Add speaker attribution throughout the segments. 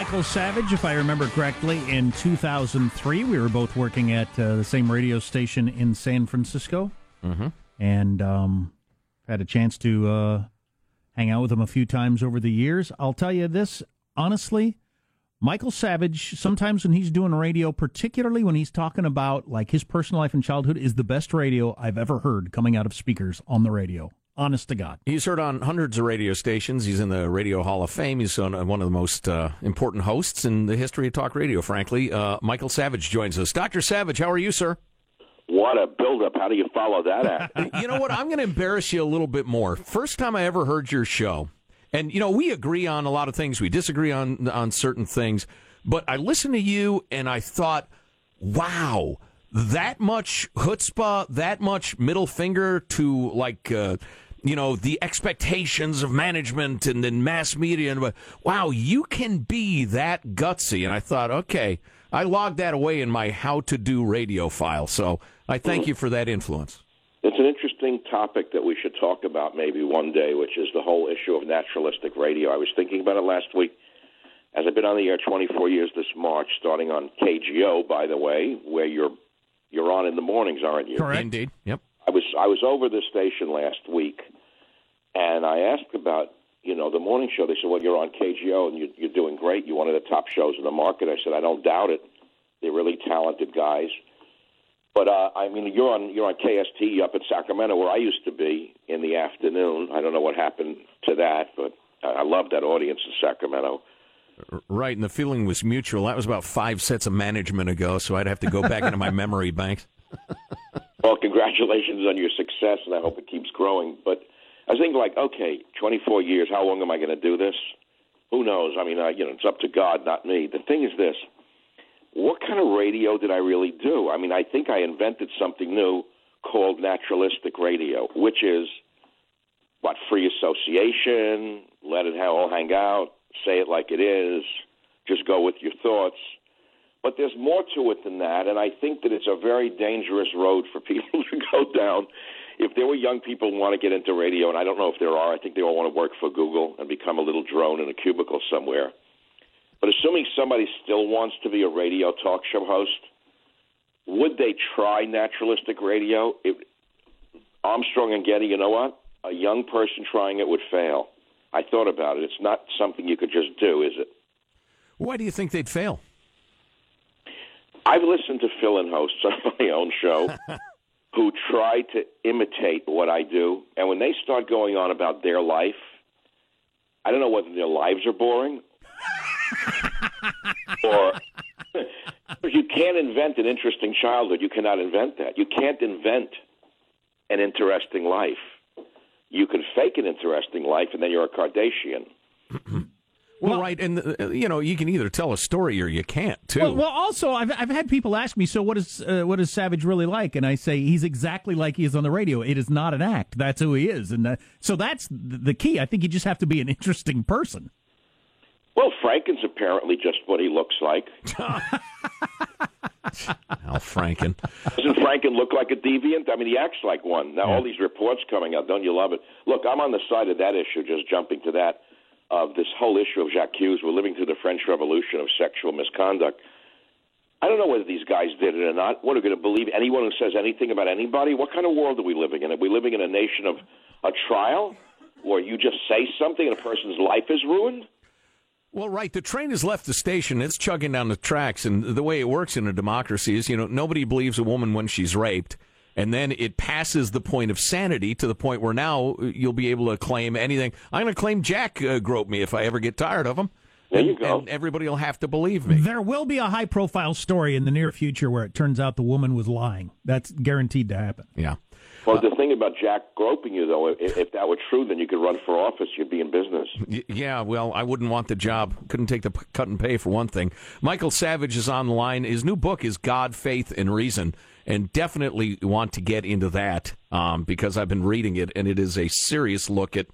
Speaker 1: We first met Michael Savage, if I remember correctly, in 2003. We were both working at uh, the same radio station in San Francisco.
Speaker 2: Mm-hmm.
Speaker 1: And um, had a chance to uh, hang out with him a few times over the years. I'll tell you this, honestly, Michael Savage, sometimes when he's doing radio, particularly when he's talking about like his personal life and childhood, is the best radio I've ever heard coming out of speakers on the radio. Honest to God.
Speaker 2: He's heard on hundreds of radio stations. He's in the Radio Hall of Fame. He's uh, one of the most uh, important hosts in the history of talk radio, frankly. Uh, Michael Savage joins us. Dr. Savage, how are you, sir?
Speaker 3: What a buildup. How do you follow that act?
Speaker 2: you know what? I'm going to embarrass you a little bit more. First time I ever heard your show, and, you know, we agree on a lot of things, we disagree on, on certain things, but I listened to you and I thought, wow that much chutzpah, that much middle finger to like uh, you know the expectations of management and then mass media and wow you can be that gutsy. And i thought okay i logged that away in my how to do radio file. So i thank mm-hmm. you for that influence.
Speaker 3: It's an interesting topic that we should talk about maybe one day which is the whole issue of naturalistic radio. I was thinking about it last week as i've been on the air 24 years this march starting on kgo by the way where you're you're on in the mornings aren't you?
Speaker 1: Correct.
Speaker 2: indeed. Yep
Speaker 3: I was I was over the station last week, and I asked about you know the morning show. They said, "Well, you're on KGO and you, you're doing great. You're one of the top shows in the market." I said, "I don't doubt it. They're really talented guys." But uh, I mean, you're on you're on KST up in Sacramento, where I used to be in the afternoon. I don't know what happened to that, but I love that audience in Sacramento.
Speaker 2: Right, and the feeling was mutual. That was about five sets of management ago, so I'd have to go back into my memory banks.
Speaker 3: Well, congratulations on your success, and I hope it keeps growing. But I thinking, like, okay, 24 years, how long am I going to do this? Who knows? I mean, uh, you know, it's up to God, not me. The thing is this what kind of radio did I really do? I mean, I think I invented something new called naturalistic radio, which is what free association, let it all hang out, say it like it is, just go with your thoughts. But there's more to it than that, and I think that it's a very dangerous road for people to go down. If there were young people who want to get into radio, and I don't know if there are, I think they all want to work for Google and become a little drone in a cubicle somewhere. But assuming somebody still wants to be a radio talk show host, would they try naturalistic radio? Armstrong and Getty, you know what? A young person trying it would fail. I thought about it. It's not something you could just do, is it?
Speaker 2: Why do you think they'd fail?
Speaker 3: I've listened to fill-in hosts on my own show who try to imitate what I do, and when they start going on about their life, I don't know whether their lives are boring or you can't invent an interesting childhood. You cannot invent that. You can't invent an interesting life. You can fake an interesting life, and then you're a Kardashian.
Speaker 2: Well, well, right, and uh, you know you can either tell a story or you can't too.
Speaker 1: Well, well also I've I've had people ask me, so what is uh, what is Savage really like? And I say he's exactly like he is on the radio. It is not an act. That's who he is, and uh, so that's the key. I think you just have to be an interesting person.
Speaker 3: Well, Franken's apparently just what he looks like.
Speaker 2: Al Franken.
Speaker 3: Doesn't Franken look like a deviant? I mean, he acts like one. Now, yeah. all these reports coming out, don't you love it? Look, I'm on the side of that issue, just jumping to that of this whole issue of J'accuse. We're living through the French Revolution of sexual misconduct. I don't know whether these guys did it or not. What are we going to believe anyone who says anything about anybody? What kind of world are we living in? Are we living in a nation of a trial where you just say something and a person's life is ruined?
Speaker 2: Well, right. The train has left the station. It's chugging down the tracks. And the way it works in a democracy is, you know, nobody believes a woman when she's raped and then it passes the point of sanity to the point where now you'll be able to claim anything. I'm going to claim Jack uh, groped me if I ever get tired of him.
Speaker 3: There you go.
Speaker 2: And everybody will have to believe me.
Speaker 1: There will be a high profile story in the near future where it turns out the woman was lying. That's guaranteed to happen.
Speaker 2: Yeah.
Speaker 3: Well, the thing about Jack groping you, though, if, if, that were true, then you could run for office. You'd be in business.
Speaker 2: Yeah, well, I wouldn't want the job. Couldn't take the cut and pay for one thing. Michael Savage is on the line. His new book is God, Faith, and Reason and definitely want to get into that um, because I've been reading it, and it is a serious look at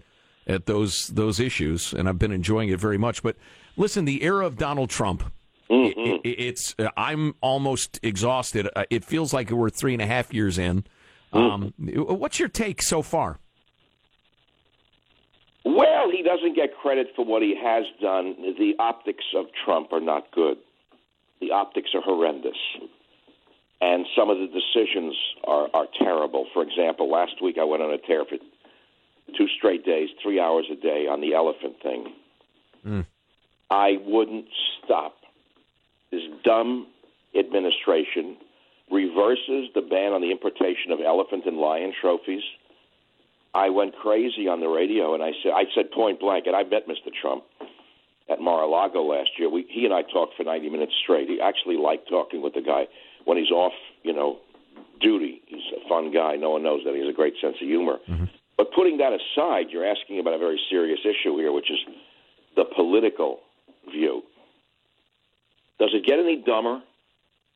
Speaker 2: at those those issues, and I've been enjoying it very much. But listen, the era of Donald Trump.
Speaker 3: Mm-hmm.
Speaker 2: It, it's uh, I'm almost exhausted. Uh, it feels like we're three and a half years in.
Speaker 3: Mm.
Speaker 2: Um, what's your take so far?
Speaker 3: Well, he doesn't get credit for what he has done, the optics of Trump are not good. The optics are horrendous. And some of the decisions are, are terrible. For example, last week I went on a tear for two straight days, three hours a day on the elephant thing. Mm. I wouldn't stop. This dumb administration reverses the ban on the importation of elephant and lion trophies. I went crazy on the radio, and I said, I said point blank, and I met Mr. Trump at Mar-a-Lago last year. We, he and I talked for 90 minutes straight. He actually liked talking with the guy when he's off, you know, duty. He's a fun guy. No one knows that. He has a great sense of humor. Mm-hmm. But putting that aside, you're asking about a very serious issue here, which is the political view. Does it get any dumber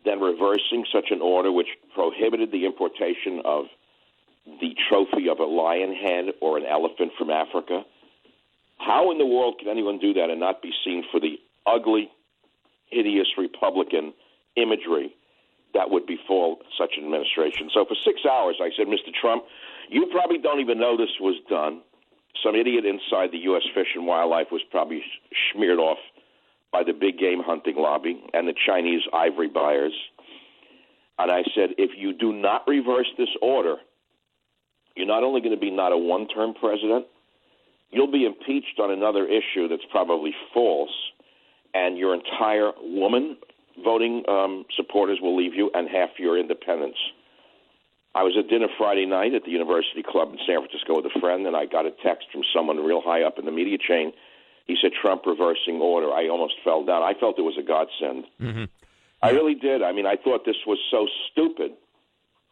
Speaker 3: than reversing such an order which prohibited the importation of the trophy of a lion head or an elephant from Africa? How in the world can anyone do that and not be seen for the ugly, hideous Republican imagery that would befall such an administration? So for six hours, I said, Mr. Trump, you probably don't even know this was done. Some idiot inside the U.S. Fish and Wildlife was probably smeared off by the big game hunting lobby and the Chinese ivory buyers. And I said, if you do not reverse this order, you're not only going to be not a one term president, you'll be impeached on another issue that's probably false, and your entire woman voting um, supporters will leave you, and half your independents. I was at dinner Friday night at the University Club in San Francisco with a friend, and I got a text from someone real high up in the media chain he said Trump reversing order. I almost fell down. I felt it was a godsend. Mm-hmm. I really did. I mean, I thought this was so stupid.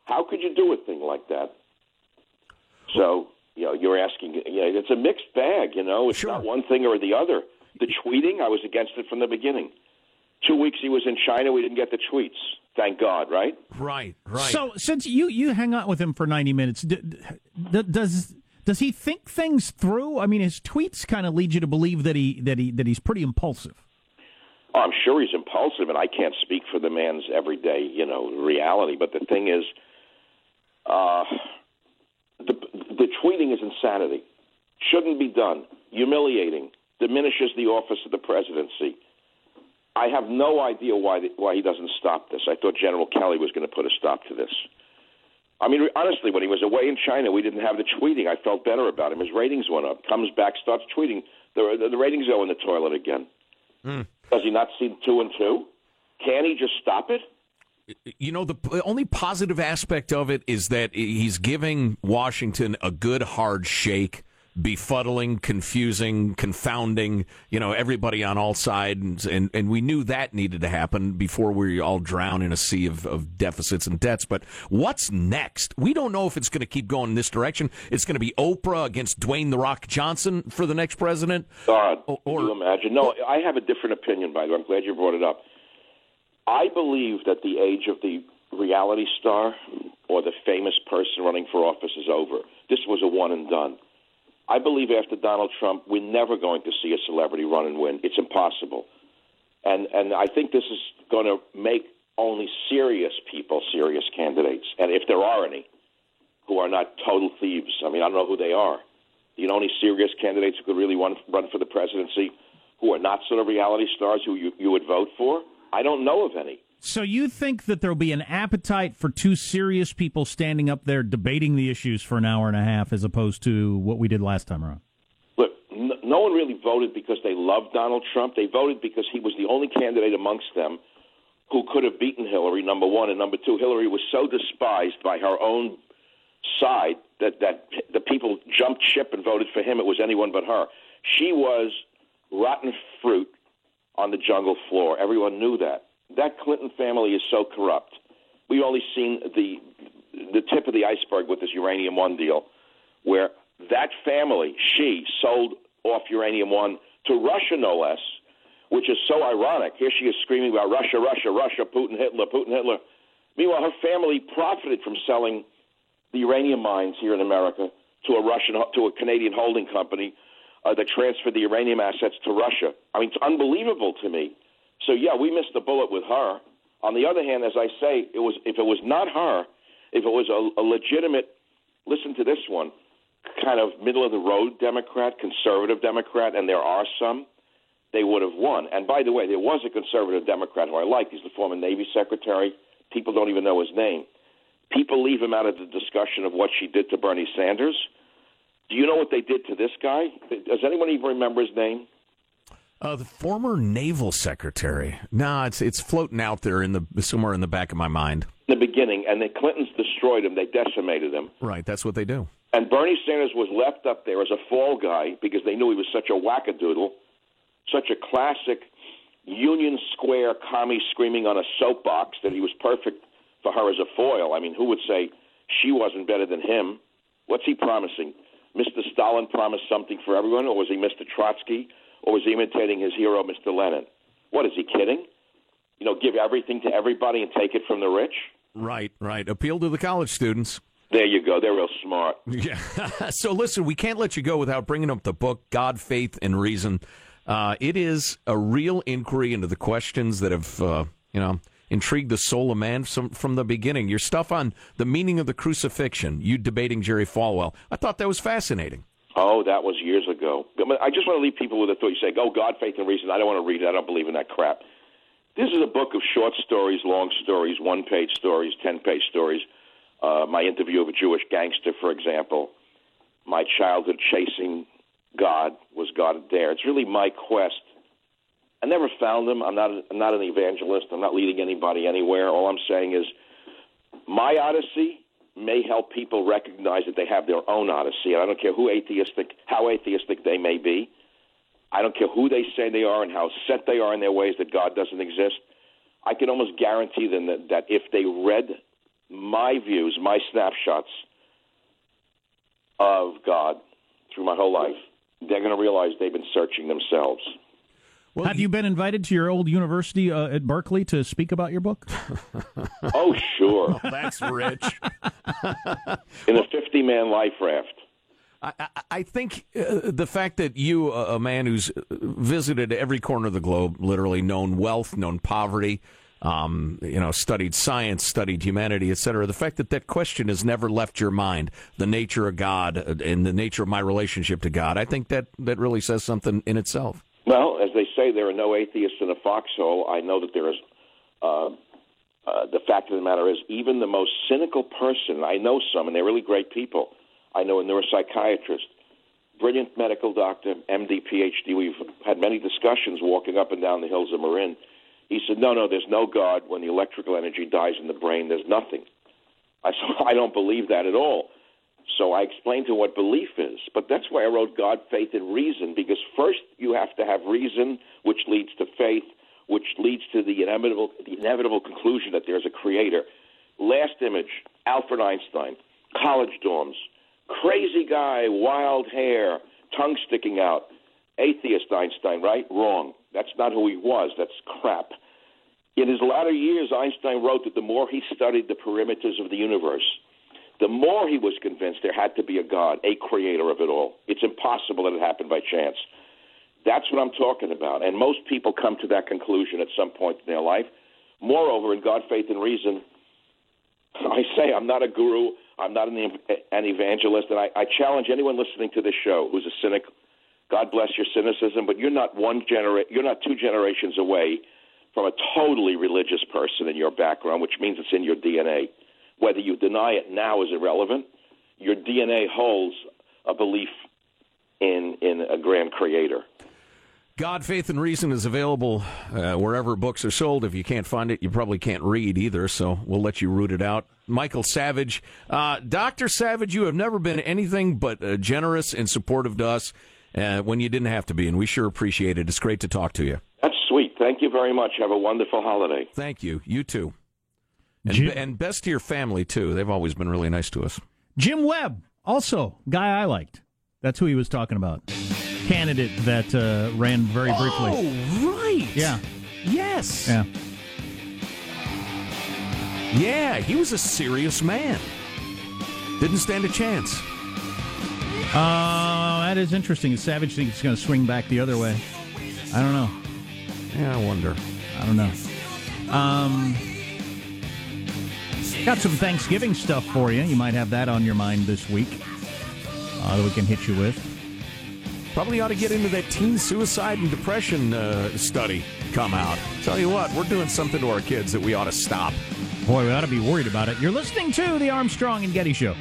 Speaker 3: How could you do a thing like that? So, you know, you're asking, you know, it's a mixed bag, you know, it's sure. not one thing or the other. The tweeting, I was against it from the beginning. Two weeks he was in China, we didn't get the tweets. Thank God, right?
Speaker 2: Right, right.
Speaker 1: So, since you you hang out with him for 90 minutes, d- d- does does he think things through? I mean, his tweets kind of lead you to believe that he that he that he's pretty impulsive.
Speaker 3: Oh, I'm sure he's impulsive, and I can't speak for the man's everyday, you know, reality. But the thing is, uh, the the tweeting is insanity. Shouldn't be done. Humiliating. Diminishes the office of the presidency. I have no idea why the, why he doesn't stop this. I thought General Kelly was going to put a stop to this. I mean, honestly, when he was away in China, we didn't have the tweeting. I felt better about him. His ratings went up. Comes back, starts tweeting. The, the, the ratings go in the toilet again. Mm. Does he not see two and two? Can he just stop it?
Speaker 2: You know, the only positive aspect of it is that he's giving Washington a good hard shake befuddling, confusing, confounding, you know, everybody on all sides. And, and we knew that needed to happen before we all drown in a sea of, of deficits and debts. But what's next? We don't know if it's going to keep going in this direction. It's going to be Oprah against Dwayne The Rock Johnson for the next president.
Speaker 3: God, or, can you imagine? No, I have a different opinion, by the way. I'm glad you brought it up. I believe that the age of the reality star or the famous person running for office is over. This was a one and done. I believe after Donald Trump, we're never going to see a celebrity run and win. It's impossible. And and I think this is going to make only serious people serious candidates, and if there are any, who are not total thieves. I mean, I don't know who they are. The only serious candidates who could really run, run for the presidency who are not sort of reality stars who you, you would vote for? I don't know of any.
Speaker 1: So you think that there'll be an appetite for two serious people standing up there debating the issues for an hour and a half as opposed to what we did last time around?
Speaker 3: Look, no one really voted because they loved Donald Trump. They voted because he was the only candidate amongst them who could have beaten Hillary, number one. And number two, Hillary was so despised by her own side that, that the people jumped ship and voted for him. It was anyone but her. She was rotten fruit on the jungle floor. Everyone knew that that Clinton family is so corrupt. We've only seen the the tip of the iceberg with this uranium one deal, where that family, she sold off uranium one to Russia, no less, which is so ironic. Here she is screaming about Russia, Russia, Russia, Putin, Hitler, Putin, Hitler. Meanwhile, her family profited from selling the uranium mines here in America to a Russian, to a Canadian holding company uh, that transferred the uranium assets to Russia. I mean, it's unbelievable to me so yeah, we missed the bullet with her. On the other hand, as I say, it was if it was not her, if it was a, a legitimate, listen to this one, kind of middle of the road Democrat, conservative Democrat, and there are some, they would have won. And by the way, there was a conservative Democrat who I like. He's the former Navy Secretary. People don't even know his name. People leave him out of the discussion of what she did to Bernie Sanders. Do you know what they did to this guy? Does anyone even remember his name?
Speaker 2: Uh, the former naval secretary. No, it's it's floating out there in the somewhere in the back of my mind.
Speaker 3: In the beginning, and the Clintons destroyed him. They decimated him.
Speaker 2: Right, that's what they do.
Speaker 3: And Bernie Sanders was left up there as a fall guy because they knew he was such a wackadoodle, such a classic Union Square commie screaming on a soapbox that he was perfect for her as a foil. I mean, who would say she wasn't better than him? What's he promising? Mr. Stalin promised something for everyone, or was he Mr. Trotsky, or was he imitating his hero, Mr. Lenin? What is he kidding? You know, give everything to everybody and take it from the rich?
Speaker 2: Right, right. Appeal to the college students.
Speaker 3: There you go. They're real smart.
Speaker 2: Yeah. so listen, we can't let you go without bringing up the book God, Faith, and Reason. Uh, it is a real inquiry into the questions that have, uh, you know, intrigued the soul of man from, from the beginning. Your stuff on the meaning of the crucifixion, you debating Jerry Falwell. I thought that was fascinating.
Speaker 3: Oh, that was years ago. I just want to leave people with a thought. You say, "Oh, God, faith, and reason." I don't want to read it. I don't believe in that crap. This is a book of short stories, long stories, one-page stories, ten-page stories. Uh, my interview of a Jewish gangster, for example. My childhood chasing God was God there. It's really my quest. I never found him. I'm not. I'm not an evangelist. I'm not leading anybody anywhere. All I'm saying is, my odyssey may help people recognize that they have their own odyssey. And I don't care who atheistic, how atheistic they may be. I don't care who they say they are and how set they are in their ways that God doesn't exist. I can almost guarantee them that, that if they read my views, my snapshots of God through my whole life, they're going to realize they've been searching themselves.
Speaker 1: Well, Have you been invited to your old university uh, at Berkeley to speak about your book?
Speaker 3: oh, sure.
Speaker 2: well, that's rich.
Speaker 3: In a 50 man life raft.
Speaker 2: I, I think uh, the fact that you, uh, a man who's visited every corner of the globe, literally known wealth, known poverty, um, you know, studied science, studied humanity, etc. The fact that that question has never left your mind, the nature of God uh, and the nature of my relationship to God, I think that that really says something in itself.
Speaker 3: Well, as they say, there are no atheists in a foxhole. I know that there is. Uh, uh, the fact of the matter is, even the most cynical person, I know some, and they're really great people. I know a neuropsychiatrist, brilliant medical doctor, MD, PhD. We've had many discussions walking up and down the hills of Marin. He said, No, no, there's no God. When the electrical energy dies in the brain, there's nothing. I said, I don't believe that at all. So I explained to what belief is. But that's why I wrote God, Faith, and Reason, because first you have to have reason, which leads to faith, which leads to the inevitable, the inevitable conclusion that there's a creator. Last image Albert Einstein, college dorms, crazy guy, wild hair, tongue sticking out. Atheist Einstein, right? Wrong. That's not who he was. That's crap. In his latter years, Einstein wrote that the more he studied the perimeters of the universe, the more he was convinced there had to be a God, a creator of it all. It's impossible that it happened by chance. That's what I'm talking about. And most people come to that conclusion at some point in their life. Moreover, in God, faith, and reason, I say I'm not a guru, I'm not an, an evangelist, and I, I challenge anyone listening to this show who's a cynic. God bless your cynicism, but you're not one genera- you're not two generations away from a totally religious person in your background, which means it's in your DNA. Whether you deny it now is irrelevant. Your DNA holds a belief in in a grand creator.
Speaker 2: God, Faith, and Reason is available uh, wherever books are sold. If you can't find it, you probably can't read either, so we'll let you root it out. Michael Savage. Uh, Dr. Savage, you have never been anything but uh, generous and supportive to us uh, when you didn't have to be, and we sure appreciate it. It's great to talk to you.
Speaker 3: That's sweet. Thank you very much. Have a wonderful holiday.
Speaker 2: Thank you. You too. And, Jim, and best to your family, too. They've always been really nice to us.
Speaker 1: Jim Webb, also, guy I liked. That's who he was talking about. Candidate that uh, ran very briefly.
Speaker 2: Oh, right.
Speaker 1: Yeah.
Speaker 2: Yes.
Speaker 1: Yeah.
Speaker 2: Yeah, he was a serious man. Didn't stand a chance.
Speaker 1: Uh, that is interesting. Savage thinks it's going to swing back the other way. I don't know.
Speaker 2: Yeah, I wonder.
Speaker 1: I don't know. Um, Got some Thanksgiving stuff for you. You might have that on your mind this week. uh, that we can hit you with.
Speaker 2: Probably ought to get into that teen suicide and depression uh, study come out. Tell you what, we're doing something to our kids that we ought to stop.
Speaker 1: Boy, we ought to be worried about it. You're listening to the Armstrong and Getty Show.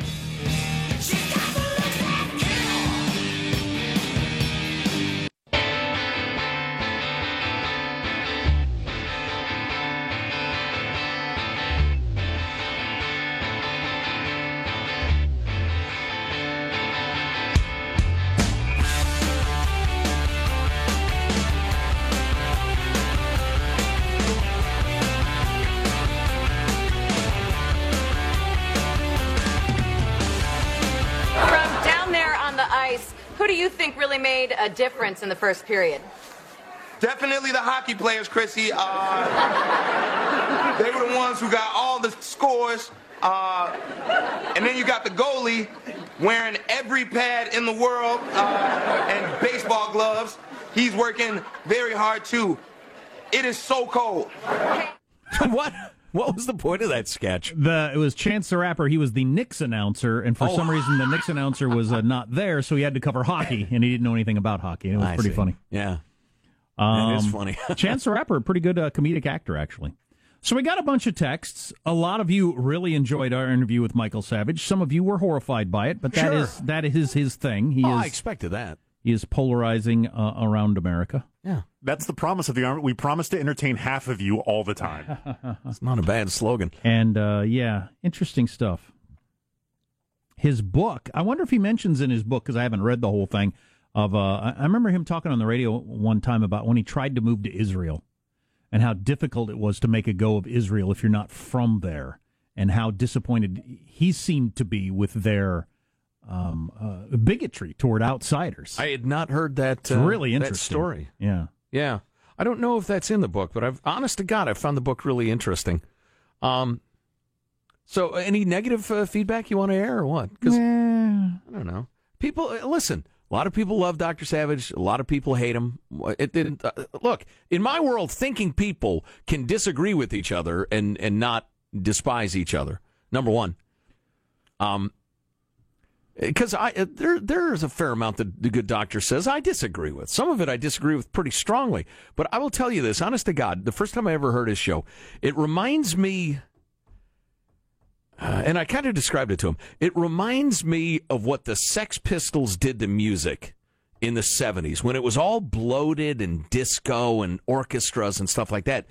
Speaker 4: Difference in the first period?
Speaker 5: Definitely the hockey players, Chrissy. Uh, they were the ones who got all the scores. Uh, and then you got the goalie wearing every pad in the world uh, and baseball gloves. He's working very hard too. It is so cold.
Speaker 2: what? What was the point of that sketch?
Speaker 1: The it was Chance the Rapper. He was the Knicks announcer, and for
Speaker 2: Oh.
Speaker 1: some reason the Knicks announcer was uh, not there, so he had to cover hockey, and he didn't know anything about hockey. It was
Speaker 2: I
Speaker 1: pretty
Speaker 2: see.
Speaker 1: funny.
Speaker 2: Yeah.
Speaker 1: Um,
Speaker 2: That is funny.
Speaker 1: Chance the Rapper, a pretty good uh, comedic actor, actually. So we got a bunch of texts. A lot of you really enjoyed our interview with Michael Savage. Some of you were horrified by it, but that
Speaker 2: Sure.
Speaker 1: is that is his thing. He
Speaker 2: Oh, I
Speaker 1: is
Speaker 2: expected that.
Speaker 1: he is polarizing uh, around America.
Speaker 2: Yeah.
Speaker 6: That's the promise of the army. We promise to entertain half of you all the time.
Speaker 2: It's not a bad slogan.
Speaker 1: And uh, yeah, interesting stuff. His book, I wonder if he mentions in his book, because I haven't read the whole thing, of uh, I I remember him talking on the radio one time about when he tried to move to Israel and how difficult it was to make a go of Israel if you're not from there, and how disappointed he seemed to be with their um, uh, bigotry toward outsiders.
Speaker 2: I had not heard that.
Speaker 1: it's
Speaker 2: uh,
Speaker 1: really
Speaker 2: that
Speaker 1: interesting.
Speaker 2: story.
Speaker 1: Yeah.
Speaker 2: Yeah. I don't know if that's in the book, but I've honest to God, I found the book really interesting. Um, so any negative uh, feedback you want to air or what? Because
Speaker 1: Eh,
Speaker 2: I don't know. People uh, listen. A lot of people love Dr. Savage. A lot of people hate him. It didn't. Uh, look, in my world, thinking people can disagree with each other and and not despise each other. Number one. Um. Because I uh, there there is a fair amount that the good doctor says I disagree with. Some of it I disagree with pretty strongly. But I will tell you this, honest to God, the first time I ever heard his show, it reminds me uh, and I kind of described it to him. It reminds me of what the Sex Pistols did to music in the 70s when it was all bloated and disco and orchestras and stuff like that.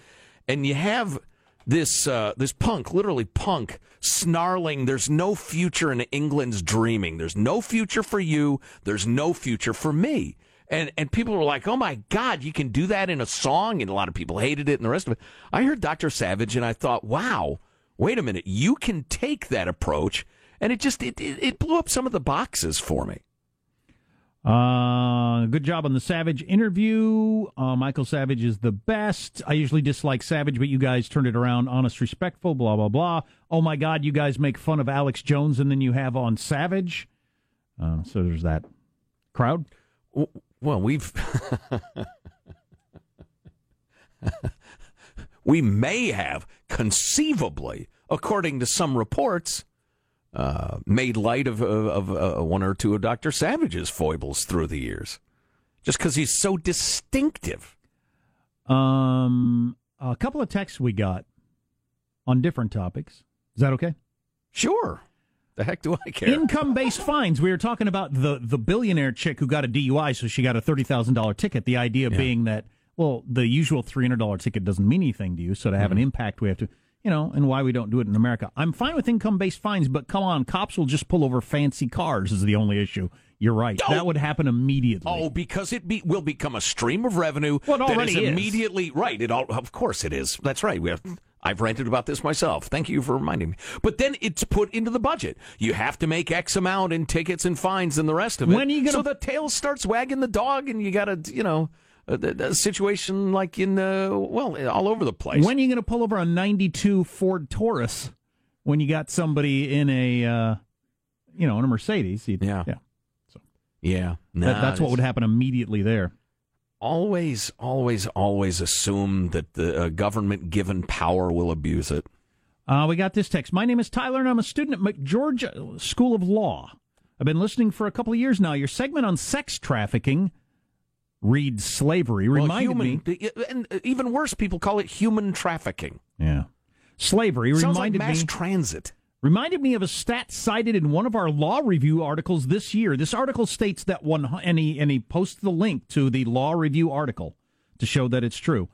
Speaker 2: And you have this uh, this punk, literally punk, snarling, there's no future in England's dreaming. There's no future for you. There's no future for me. And and people were like, "Oh my God, you can do that in a song!" And a lot of people hated it, and the rest of it. I heard Dr. Savage, and I thought, "Wow, wait a minute, you can take that approach." And it just it, it, it blew up some of the boxes for me.
Speaker 1: Uh, good job on the Savage interview. Uh, Michael Savage is the best. I usually dislike Savage, but you guys turned it around. Honest, respectful, blah, blah, blah. Oh my God, you guys make fun of Alex Jones and then you have on Savage. Uh, so there's that crowd.
Speaker 2: Well, we've we may have conceivably, according to some reports, uh, made light of of, of uh, one or two of Doctor Savage's foibles through the years, just because he's so distinctive.
Speaker 1: Um, a couple of texts we got on different topics. Is that okay?
Speaker 2: Sure, the heck do I care?
Speaker 1: Income based fines. We were talking about the the billionaire chick who got a DUI, so she got a thirty thousand dollar ticket. The idea
Speaker 2: Yeah.
Speaker 1: being that well, the usual three hundred dollar ticket doesn't mean anything to you, so to have an impact, we have to, you know, and why we don't do it in America. I'm fine with income based fines, but come on, cops will just pull over fancy cars. Is the only issue. You're right.
Speaker 2: Oh.
Speaker 1: That would happen immediately.
Speaker 2: Oh, because it be, will become a stream of revenue.
Speaker 1: Well, it
Speaker 2: that
Speaker 1: is.
Speaker 2: immediately right. It all, of course, it is. That's right. We have. I've ranted about this myself. Thank you for reminding me. But then it's put into the budget. You have to make X amount in tickets and fines and the rest of it.
Speaker 1: When are you gonna-
Speaker 2: So the tail starts wagging the dog, and you got to, you know, a, a- situation like in uh, well, all over the place.
Speaker 1: When are you going to pull over a 92 Ford Taurus when you got somebody in a, uh, you know, in a Mercedes?
Speaker 2: Yeah.
Speaker 1: yeah.
Speaker 2: yeah,
Speaker 1: That, that's what would happen immediately there.
Speaker 2: always, always, always assume that the uh, government given power will abuse it.
Speaker 1: Uh, we got this text. My name is Tyler, and I'm a student at McGeorge School of Law. I've been listening for a couple of years now. Your segment on sex trafficking, read slavery,
Speaker 2: Well,
Speaker 1: reminded
Speaker 2: human,
Speaker 1: me.
Speaker 2: and even worse, people call it human trafficking.
Speaker 1: Yeah, slavery
Speaker 2: Sounds
Speaker 1: reminded
Speaker 2: like mass
Speaker 1: me.
Speaker 2: transit.
Speaker 1: reminded me of a stat cited in one of our law review articles this year. This article states that one, and he, and he posts the link to the law review article to show that it's true.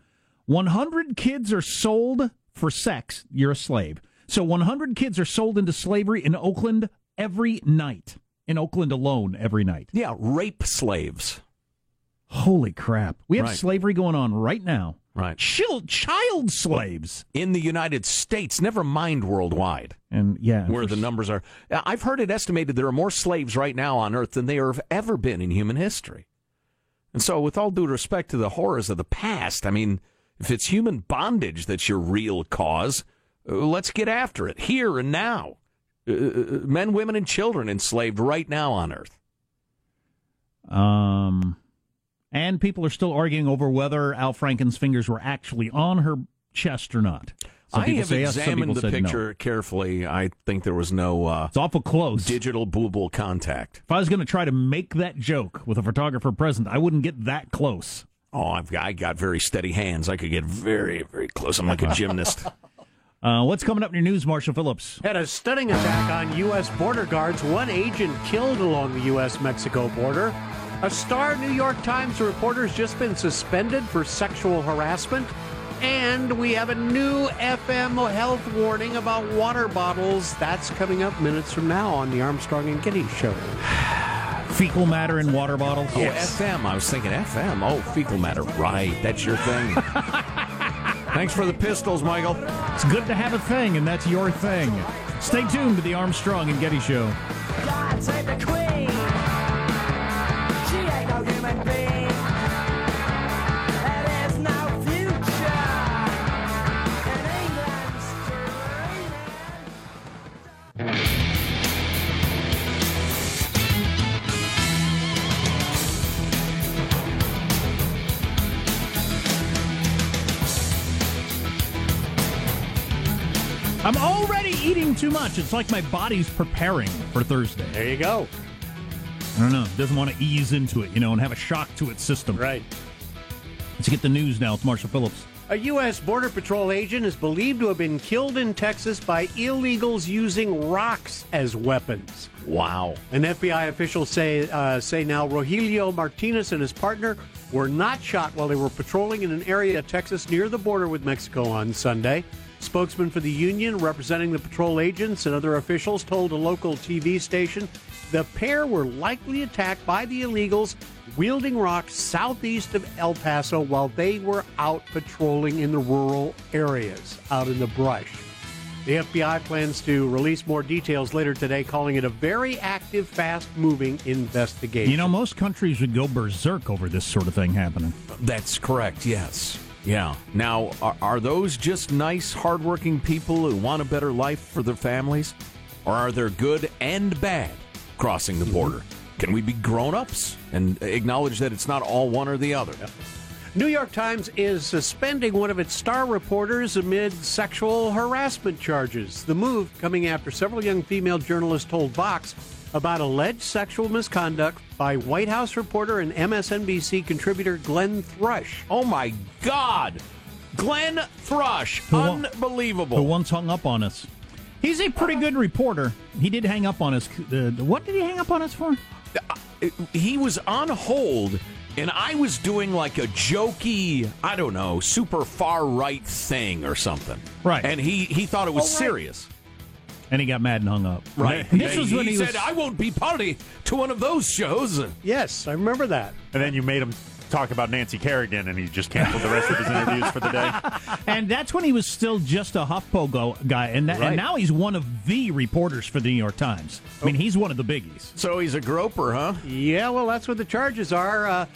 Speaker 1: 100 kids are sold for sex. You're a slave. So 100 kids are sold into slavery in Oakland every night. In Oakland alone, every night.
Speaker 2: Yeah, rape slaves.
Speaker 1: Holy crap. We have
Speaker 2: Right.
Speaker 1: slavery going on right now.
Speaker 2: Right.
Speaker 1: Child, child slaves.
Speaker 2: In the United States, never mind worldwide,
Speaker 1: And yeah.
Speaker 2: where the numbers are. I've heard it estimated there are more slaves right now on Earth than there have ever been in human history. And so, with all due respect to the horrors of the past, I mean, if it's human bondage that's your real cause, uh, let's get after it here and now. Uh, uh, men, women, and children enslaved right now on Earth.
Speaker 1: Um, and people are still arguing over whether Al Franken's fingers were actually on her chest or not. Some
Speaker 2: I have
Speaker 1: say yes,
Speaker 2: examined the
Speaker 1: said no.
Speaker 2: picture carefully. I think there was no uh,
Speaker 1: It's awful close.
Speaker 2: digital booble contact.
Speaker 1: if I was going to try to make that joke with a photographer present, I wouldn't get that close.
Speaker 2: Oh, I've got, I got very steady hands. I could get very, very close. I'm like a gymnast.
Speaker 1: Uh, what's coming up in your news, Marshall Phillips?
Speaker 7: Had a stunning attack on U.S. border guards. One agent killed along the U.S. Mexico border. A star New York Times reporter's just been suspended for sexual harassment. And we have a new FM health warning about water bottles. That's coming up minutes from now on the Armstrong and Getty Show.
Speaker 1: Fecal matter in water bottles.
Speaker 2: Oh, FM. I was thinking FM. Oh, fecal matter. Right. That's your thing. Thanks for the pistols, Michael.
Speaker 1: It's good to have a thing, and that's your thing. Stay tuned to the Armstrong and Getty Show. Eating too much. It's like my body's preparing for Thursday.
Speaker 7: There you go.
Speaker 1: I don't know. It doesn't want to ease into it, you know, and have a shock to its system.
Speaker 7: Right.
Speaker 1: Let's get the news now. It's Marshall Phillips.
Speaker 7: A U.S. Border Patrol agent is believed to have been killed in Texas by illegals using rocks as weapons.
Speaker 2: Wow.
Speaker 7: An FBI official say uh, say now Rogelio Martinez and his partner were not shot while they were patrolling in an area of Texas near the border with Mexico on Sunday. Spokesman for the union representing the patrol agents and other officials told a local TV station the pair were likely attacked by the illegals wielding rocks southeast of El Paso while they were out patrolling in the rural areas, out in the brush. The FBI plans to release more details later today, calling it a very active, fast moving investigation.
Speaker 1: You know, most countries would go berserk over this sort of thing happening.
Speaker 2: That's correct, yes. Yeah. Now, are, are those just nice, hardworking people who want a better life for their families? Or are there good and bad crossing the mm-hmm. border? Can we be grown ups and acknowledge that it's not all one or the other?
Speaker 7: New York Times is suspending one of its star reporters amid sexual harassment charges. The move coming after several young female journalists told Vox about alleged sexual misconduct by White House reporter and MSNBC contributor Glenn Thrush.
Speaker 2: Oh my God! Glenn Thrush,
Speaker 1: Who
Speaker 2: unbelievable.
Speaker 1: Who once hung up on us. He's a pretty good reporter. He did hang up on us. Uh, what did he hang up on us for?
Speaker 2: he was on hold and I was doing like a jokey, I don't know, super far right thing or something.
Speaker 1: Right.
Speaker 2: And he, he thought it was
Speaker 7: Oh, right.
Speaker 2: serious.
Speaker 1: And he got mad and hung up.
Speaker 2: Right.
Speaker 1: And this was when he,
Speaker 2: said,
Speaker 1: was.
Speaker 2: I won't be party to one of those shows.
Speaker 7: Yes, I remember that.
Speaker 6: And then you made him talk about Nancy Kerrigan, and he just canceled the rest of his interviews for the day.
Speaker 1: and that's when he was still just a HuffPo go, guy. And, that,
Speaker 7: Right.
Speaker 1: and now he's one of the reporters for the New York Times. I mean, he's one of the biggies.
Speaker 2: So he's a groper, huh?
Speaker 7: Yeah, well, that's what the charges are. Uh,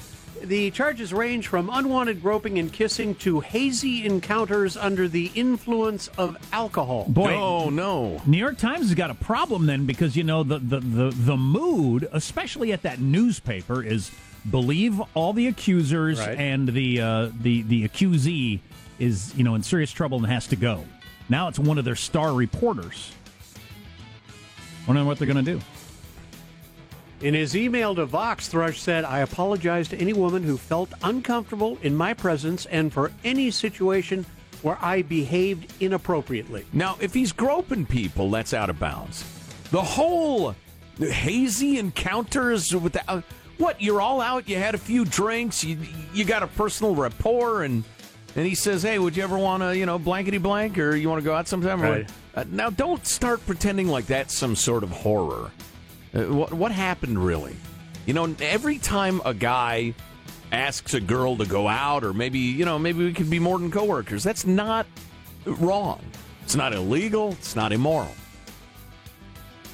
Speaker 7: the charges range from unwanted groping and kissing to hazy encounters under the influence of alcohol.
Speaker 1: Boy,
Speaker 2: Oh, no.
Speaker 1: New York Times has got a problem then because you know the, the the the mood, especially at that newspaper, is believe all the accusers
Speaker 7: Right.
Speaker 1: and the uh, the the accusee is you know in serious trouble and has to go. Now it's one of their star reporters. Wondering what they're going to do.
Speaker 7: In his email to Vox, Thrush said, I apologize to any woman who felt uncomfortable in my presence and for any situation where I behaved inappropriately.
Speaker 2: Now, if he's groping people, that's out of bounds. The whole hazy encounters with the, uh, what? You're all out. You had a few drinks. You you got a personal rapport, and and he says, "Hey, would you ever want to, you know, blankety blank, or you want to go out sometime?"
Speaker 7: Right.
Speaker 2: Uh, now, don't start pretending like that's some sort of horror. Uh, what what happened really? You know, every time a guy asks a girl to go out, or maybe you know, maybe we could be more than coworkers. That's not wrong. It's not illegal. It's not immoral.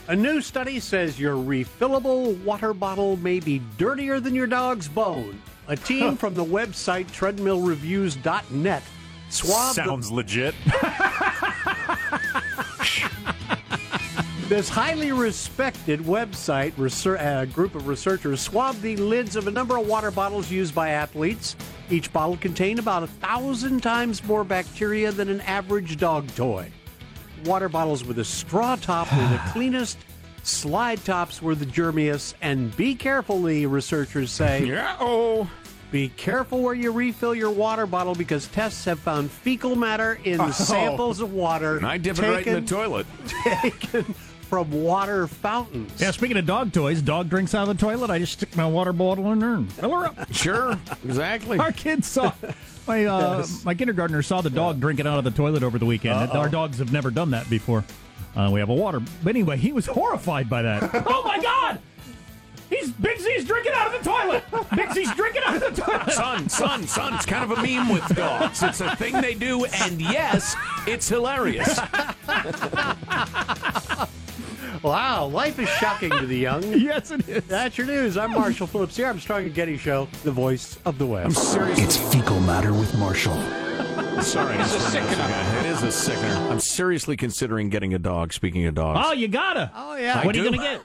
Speaker 7: A new study says your refillable water bottle may be dirtier than your dog's bone. A team from the website treadmillreviews.net swabbed the-
Speaker 6: Sounds legit.
Speaker 7: This highly respected website research, uh, group of researchers swabbed the lids of a number of water bottles used by athletes. Each bottle contained about a thousand times more bacteria than an average dog toy. Water bottles with a straw top were the cleanest. Slide tops were the germiest. And be careful, the researchers say.
Speaker 2: Yeah. Oh.
Speaker 7: Be careful where you refill your water bottle because tests have found fecal matter in samples of water.
Speaker 2: And I dip it right in the toilet.
Speaker 7: taken from water fountains.
Speaker 1: Yeah, speaking of dog toys, dog drinks out of the toilet. I just stick my water bottle in there and fill her up.
Speaker 2: Sure. Exactly.
Speaker 1: Our kids saw my uh, my kindergartner saw the dog drinking out of the toilet over the weekend. Our dogs have never done that before. Uh, we have a water, but anyway, he was horrified by that. oh my god! He's Bigsy's drinking out of the toilet. Bigsy's drinking out of the toilet.
Speaker 2: Son, son, son, it's kind of a meme with dogs. It's a thing they do, and yes, it's hilarious.
Speaker 7: Wow, life is shocking to the young.
Speaker 1: yes, it is.
Speaker 7: That's your news. I'm Marshall Phillips here. Armstrong and Getty Show, the voice of the West.
Speaker 2: I'm Seriously.
Speaker 8: It's fecal matter with Marshall.
Speaker 2: Sorry. It's a sickener. It is a sickener. I'm seriously considering getting a dog, speaking of dogs.
Speaker 1: Oh, you gotta.
Speaker 7: Oh, yeah.
Speaker 1: What
Speaker 2: I
Speaker 1: are you
Speaker 2: do.
Speaker 1: gonna get?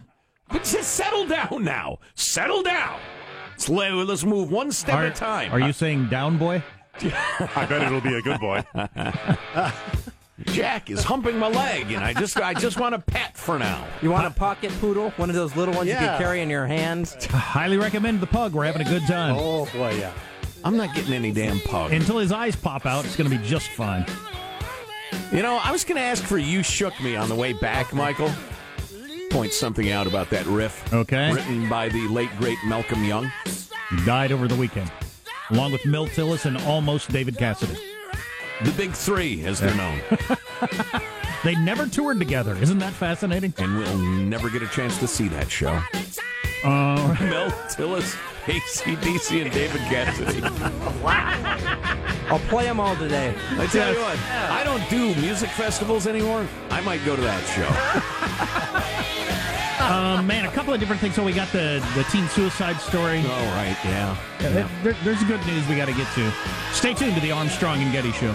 Speaker 2: But just settle down now. Settle down. Let's, let's move one step
Speaker 1: Are,
Speaker 2: at a time.
Speaker 1: are you saying down boy?
Speaker 6: I bet it'll be a good boy.
Speaker 2: Jack is humping my leg, and I just I just want a pet for now.
Speaker 9: You want a pocket poodle? One of those little ones you can carry in your hands?
Speaker 1: Highly recommend the pug. We're having a good time.
Speaker 7: Oh, boy, yeah.
Speaker 2: I'm not getting any damn pug.
Speaker 1: Until his eyes pop out, it's going to be just fine.
Speaker 2: You know, I was going to ask for "You Shook Me" on the way back, Michael. Point something out about that riff.
Speaker 1: Okay.
Speaker 2: Written by the late great Malcolm Young.
Speaker 1: He died over the weekend, along with Mel Tillis and almost David Cassidy.
Speaker 2: The Big Three, as they're known.
Speaker 1: They never toured together. Isn't that fascinating?
Speaker 2: and we'll never get a chance to see that show.
Speaker 1: Uh,
Speaker 2: Mel Tillis, ACDC, and David Cassidy.
Speaker 9: I'll play them all today.
Speaker 2: I tell you what, I don't do music festivals anymore. I might go to that show.
Speaker 1: Uh, man, a couple of different things. So we got the, the teen suicide story.
Speaker 2: All right, yeah.
Speaker 1: Uh, there- there's good news we got to get to. Stay tuned to the Armstrong and Getty Show.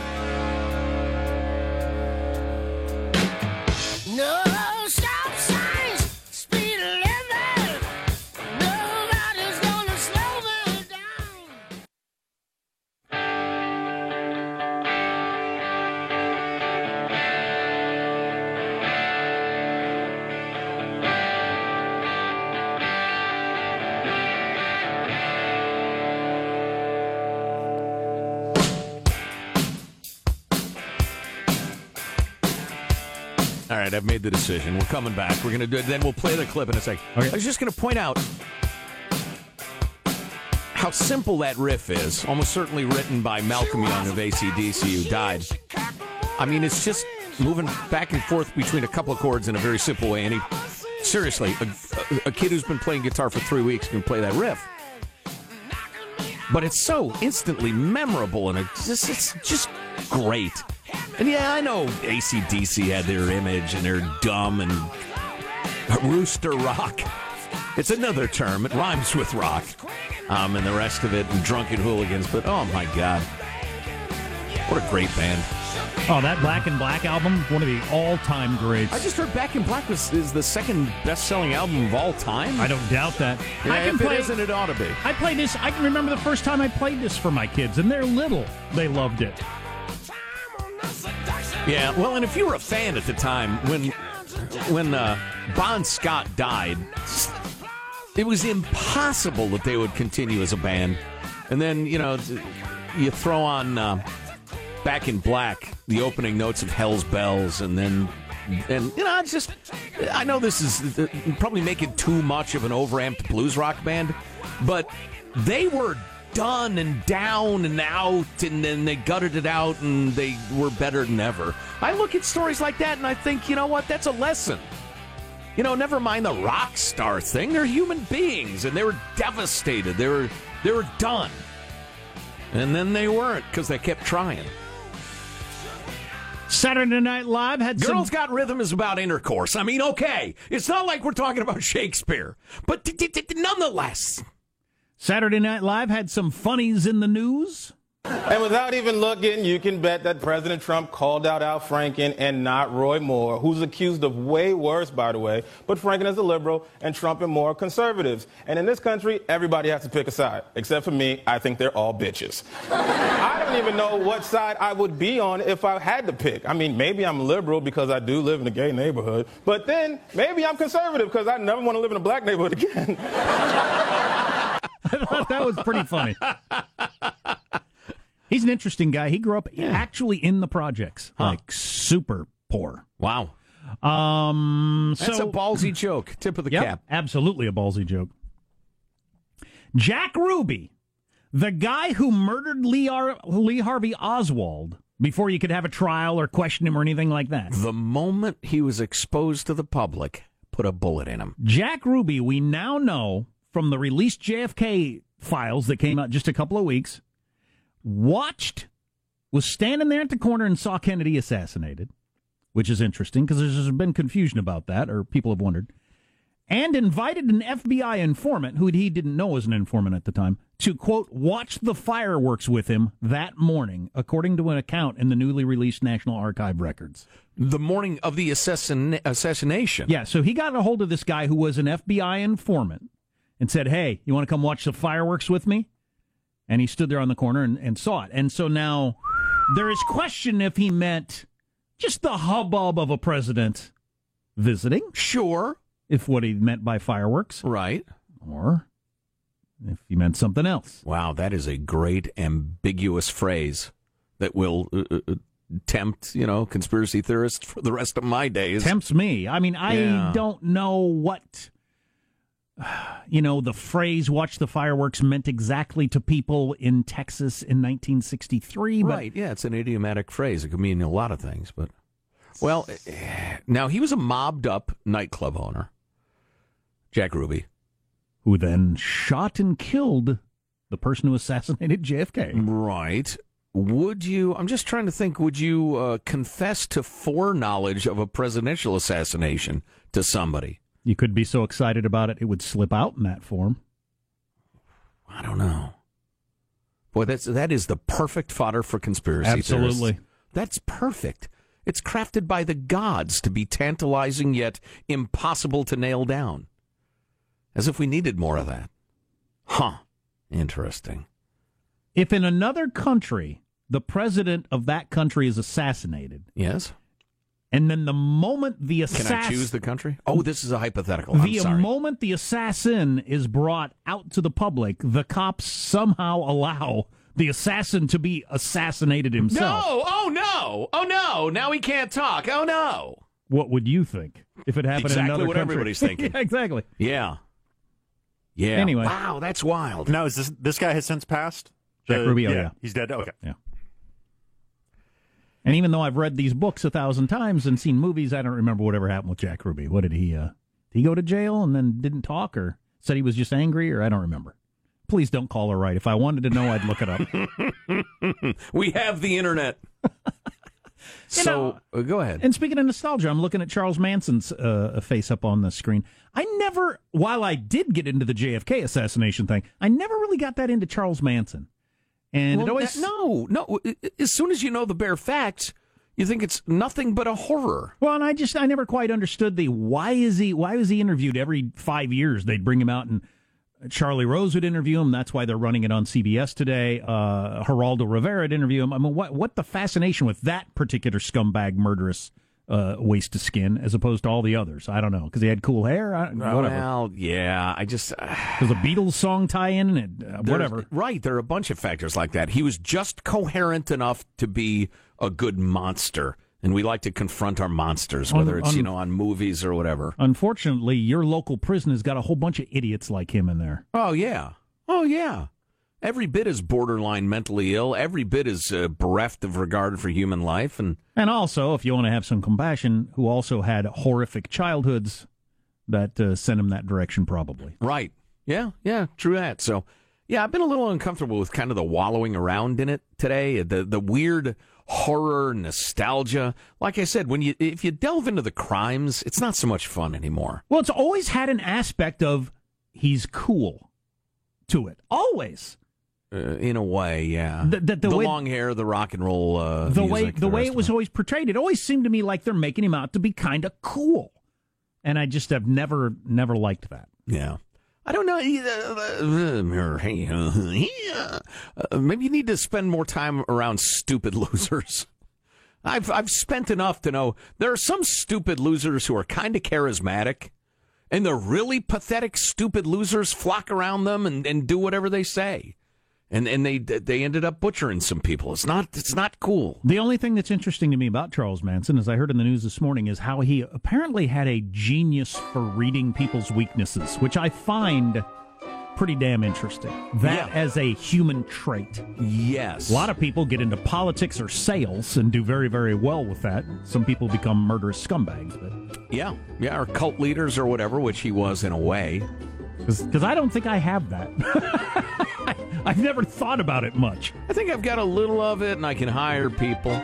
Speaker 2: Right, I've made the decision. We're coming back. We're going to do it. Then we'll play the clip in a second.
Speaker 1: Okay.
Speaker 2: I was just going to point out how simple that riff is. Almost certainly written by Malcolm Young of ACDC, who died. I mean, it's just moving back and forth between a couple of chords in a very simple way. And he, seriously, a, a, a kid who's been playing guitar for three weeks can play that riff. But it's so instantly memorable and it's just, it's just great. And yeah, I know ACDC had their image and they're dumb and rooster rock. It's another term. It rhymes with rock. Um, and the rest of it and drunken hooligans. But oh my God. What a great band.
Speaker 1: Oh, that Back in Black album, one of the all-time greats.
Speaker 2: I just heard Back in Black was, is the second best selling album of all time.
Speaker 1: I don't doubt that.
Speaker 2: Yeah,
Speaker 1: I can
Speaker 2: if
Speaker 1: play.
Speaker 2: it isn't, it ought to be.
Speaker 1: I played this. I can remember the first time I played this for my kids, and they're little. They loved it.
Speaker 2: Yeah, well, and if you were a fan at the time when when uh, Bon Scott died, it was impossible that they would continue as a band. And then, you know, you throw on uh, Back in Black, the opening notes of Hell's Bells, and then, and, you know, it's just, I know this is probably making too much of an overamped blues rock band, but they were done and down and out, and then they gutted it out, and they were better than ever. I look at stories like that, and I think, you know what, that's a lesson. You know, never mind the rock star thing. They're human beings, and they were devastated. They were they were done, and then they weren't because they kept trying.
Speaker 1: Saturday Night Live had
Speaker 2: Girls
Speaker 1: some.
Speaker 2: Got Rhythm is about intercourse. I mean, okay, it's not like we're talking about Shakespeare, but nonetheless,
Speaker 1: Saturday Night Live had some funnies in the news.
Speaker 10: And without even looking, you can bet that President Trump called out Al Franken and not Roy Moore, who's accused of way worse, by the way. But Franken is a liberal and Trump and Moore are conservatives. And in this country, everybody has to pick a side. Except for me, I think they're all bitches. I don't even know what side I would be on if I had to pick. I mean, maybe I'm liberal because I do live in a gay neighborhood. But then maybe I'm conservative because I never want to live in a black neighborhood again.
Speaker 1: I thought that was pretty funny. He's an interesting guy. He grew up actually in the projects, like super poor.
Speaker 2: wow,
Speaker 1: Um,
Speaker 2: that's
Speaker 1: so
Speaker 2: a ballsy joke. Tip of the
Speaker 1: Yep,
Speaker 2: cap.
Speaker 1: absolutely a ballsy joke. Jack Ruby, the guy who murdered Lee, Ar- Lee Harvey Oswald before you could have a trial or question him or anything like that.
Speaker 2: The moment he was exposed to the public, put a bullet in him.
Speaker 1: Jack Ruby, we now know from the released JFK files that came out just a couple of weeks, watched, was standing there at the corner and saw Kennedy assassinated, which is interesting because there's been confusion about that, or people have wondered, and invited an FBI informant, who he didn't know was an informant at the time, to, quote, watch the fireworks with him that morning, according to an account in the newly released National Archive records.
Speaker 2: The morning of the assassin- assassination.
Speaker 1: Yeah, so he got a hold of this guy who was an FBI informant and said, Hey, you want to come watch the fireworks with me? And he stood there on the corner and, and saw it. And so now there is question if he meant just the hubbub of a president visiting,
Speaker 2: Sure.
Speaker 1: if what he meant by fireworks,
Speaker 2: Right.
Speaker 1: or if he meant something else.
Speaker 2: Wow, that is a great ambiguous phrase that will uh, uh, tempt, you know, conspiracy theorists for the rest of my days.
Speaker 1: Tempts me. I mean, I
Speaker 2: Yeah.
Speaker 1: don't know what. You know, the phrase watch the fireworks meant exactly to people in Texas in 1963. But
Speaker 2: right, yeah, it's an idiomatic phrase. It could mean a lot of things, but well, now he was a mobbed up nightclub owner. Jack Ruby.
Speaker 1: who then shot and killed the person who assassinated JFK.
Speaker 2: Right. Would you I'm just trying to think would you uh, confess to foreknowledge of a presidential assassination to somebody?
Speaker 1: You could be so excited about it, it would slip out in that form.
Speaker 2: I don't know. Boy, that's that is the perfect fodder for conspiracy theories.
Speaker 1: Absolutely.
Speaker 2: theorists. That's perfect. It's crafted by the gods to be tantalizing yet impossible to nail down. As if we needed more of that. Huh. Interesting.
Speaker 1: If in another country the president of that country is assassinated,
Speaker 2: Yes.
Speaker 1: And then the moment the assassin.
Speaker 2: Can I choose the country? Oh, this is a hypothetical. I'm
Speaker 1: the
Speaker 2: sorry.
Speaker 1: moment the assassin is brought out to the public, the cops somehow allow the assassin to be assassinated himself.
Speaker 2: no! Oh no! Oh no! Now he can't talk. Oh no!
Speaker 1: What would you think if it happened in another country?
Speaker 2: Exactly what everybody's thinking.
Speaker 1: yeah, exactly.
Speaker 2: Yeah. Yeah.
Speaker 1: Anyway.
Speaker 2: Wow, that's wild.
Speaker 6: Now, is this this guy has since passed?
Speaker 1: Jack
Speaker 6: Uh,
Speaker 1: Rubio, yeah.
Speaker 6: he's dead. Okay.
Speaker 1: Yeah. And even though I've read these books a thousand times and seen movies, I don't remember whatever happened with Jack Ruby. What did he? Uh, did he go to jail and then didn't talk, or said he was just angry, or I don't remember. Please don't call her right. If I wanted to know, I'd look it up.
Speaker 2: we have the internet. so uh, go ahead.
Speaker 1: And speaking of nostalgia, I'm looking at Charles Manson's uh, face up on the screen. I never, while I did get into the JFK assassination thing, I never really got that into Charles Manson. And
Speaker 2: Well,
Speaker 1: it always
Speaker 2: that- no, no. As soon as you know the bare facts, you think it's nothing but a horror.
Speaker 1: Well, and I just I never quite understood the why is he why was he interviewed every five years? They'd bring him out and Charlie Rose would interview him. That's why they're running it on CBS today. Uh, Geraldo Rivera would interview him. I mean, what what the fascination with that particular scumbag murderous uh, waist to skin as opposed to all the others. I don't know because he had cool hair. I, whatever.
Speaker 2: Well, yeah, I just
Speaker 1: There's a Beatles song tie-in and uh, whatever.
Speaker 2: Right, there are a bunch of factors like that. He was just coherent enough to be a good monster, and we like to confront our monsters, whether it's you know on movies or whatever.
Speaker 1: Unfortunately, your local prison has got a whole bunch of idiots like him in there.
Speaker 2: Oh yeah, oh yeah. Every bit is borderline mentally ill. Every bit is uh, bereft of regard for human life, and
Speaker 1: And also, if you want to have some compassion, who also had horrific childhoods that uh, sent him that direction, probably.
Speaker 2: Right. Yeah, yeah, true that. So, yeah, I've been a little uncomfortable with kind of the wallowing around in it today, the the weird horror nostalgia. Like I said, when you if you delve into the crimes, it's not so much fun anymore.
Speaker 1: Well, it's always had an aspect of he's cool to it. Always.
Speaker 2: Uh, in a way, yeah.
Speaker 1: The- the- the
Speaker 2: the
Speaker 1: way-
Speaker 2: long hair, the rock and roll uh,
Speaker 1: the way the, way it was always portrayed, it always seemed to me like they're making him out to be kind of cool, and I just have never never liked that.
Speaker 2: Yeah. I don't know. either. Uh, uh, Maybe you need to spend more time around stupid losers. I've I've spent enough to know there are some stupid losers who are kind of charismatic, and the really pathetic stupid losers flock around them and, and do whatever they say, and and they they ended up butchering some people. It's not it's not cool.
Speaker 1: The only thing that's interesting to me about Charles Manson, as I heard in the news this morning, is how he apparently had a genius for reading people's weaknesses, which I find pretty damn interesting. That
Speaker 2: Yeah.
Speaker 1: as a human trait.
Speaker 2: Yes,
Speaker 1: A lot of people get into politics or sales and do very, very well with that. Some people become murderous scumbags, but
Speaker 2: yeah, yeah, or cult leaders or whatever, which he was in a way.
Speaker 1: Because I don't think I have that. I've never thought about it much.
Speaker 2: I think I've got a little of it and I can hire people.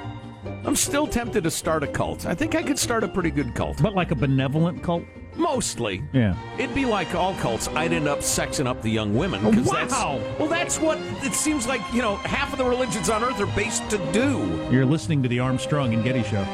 Speaker 2: I'm still tempted to start a cult. I think I could start a pretty good cult.
Speaker 1: But like a benevolent cult?
Speaker 2: Mostly.
Speaker 1: Yeah.
Speaker 2: It'd be like all cults. I'd end up sexing up the young women. That's,
Speaker 1: Wow.
Speaker 2: well, that's what it seems like, you know, half of the religions on earth are based to do.
Speaker 1: You're listening to the Armstrong and Getty Show.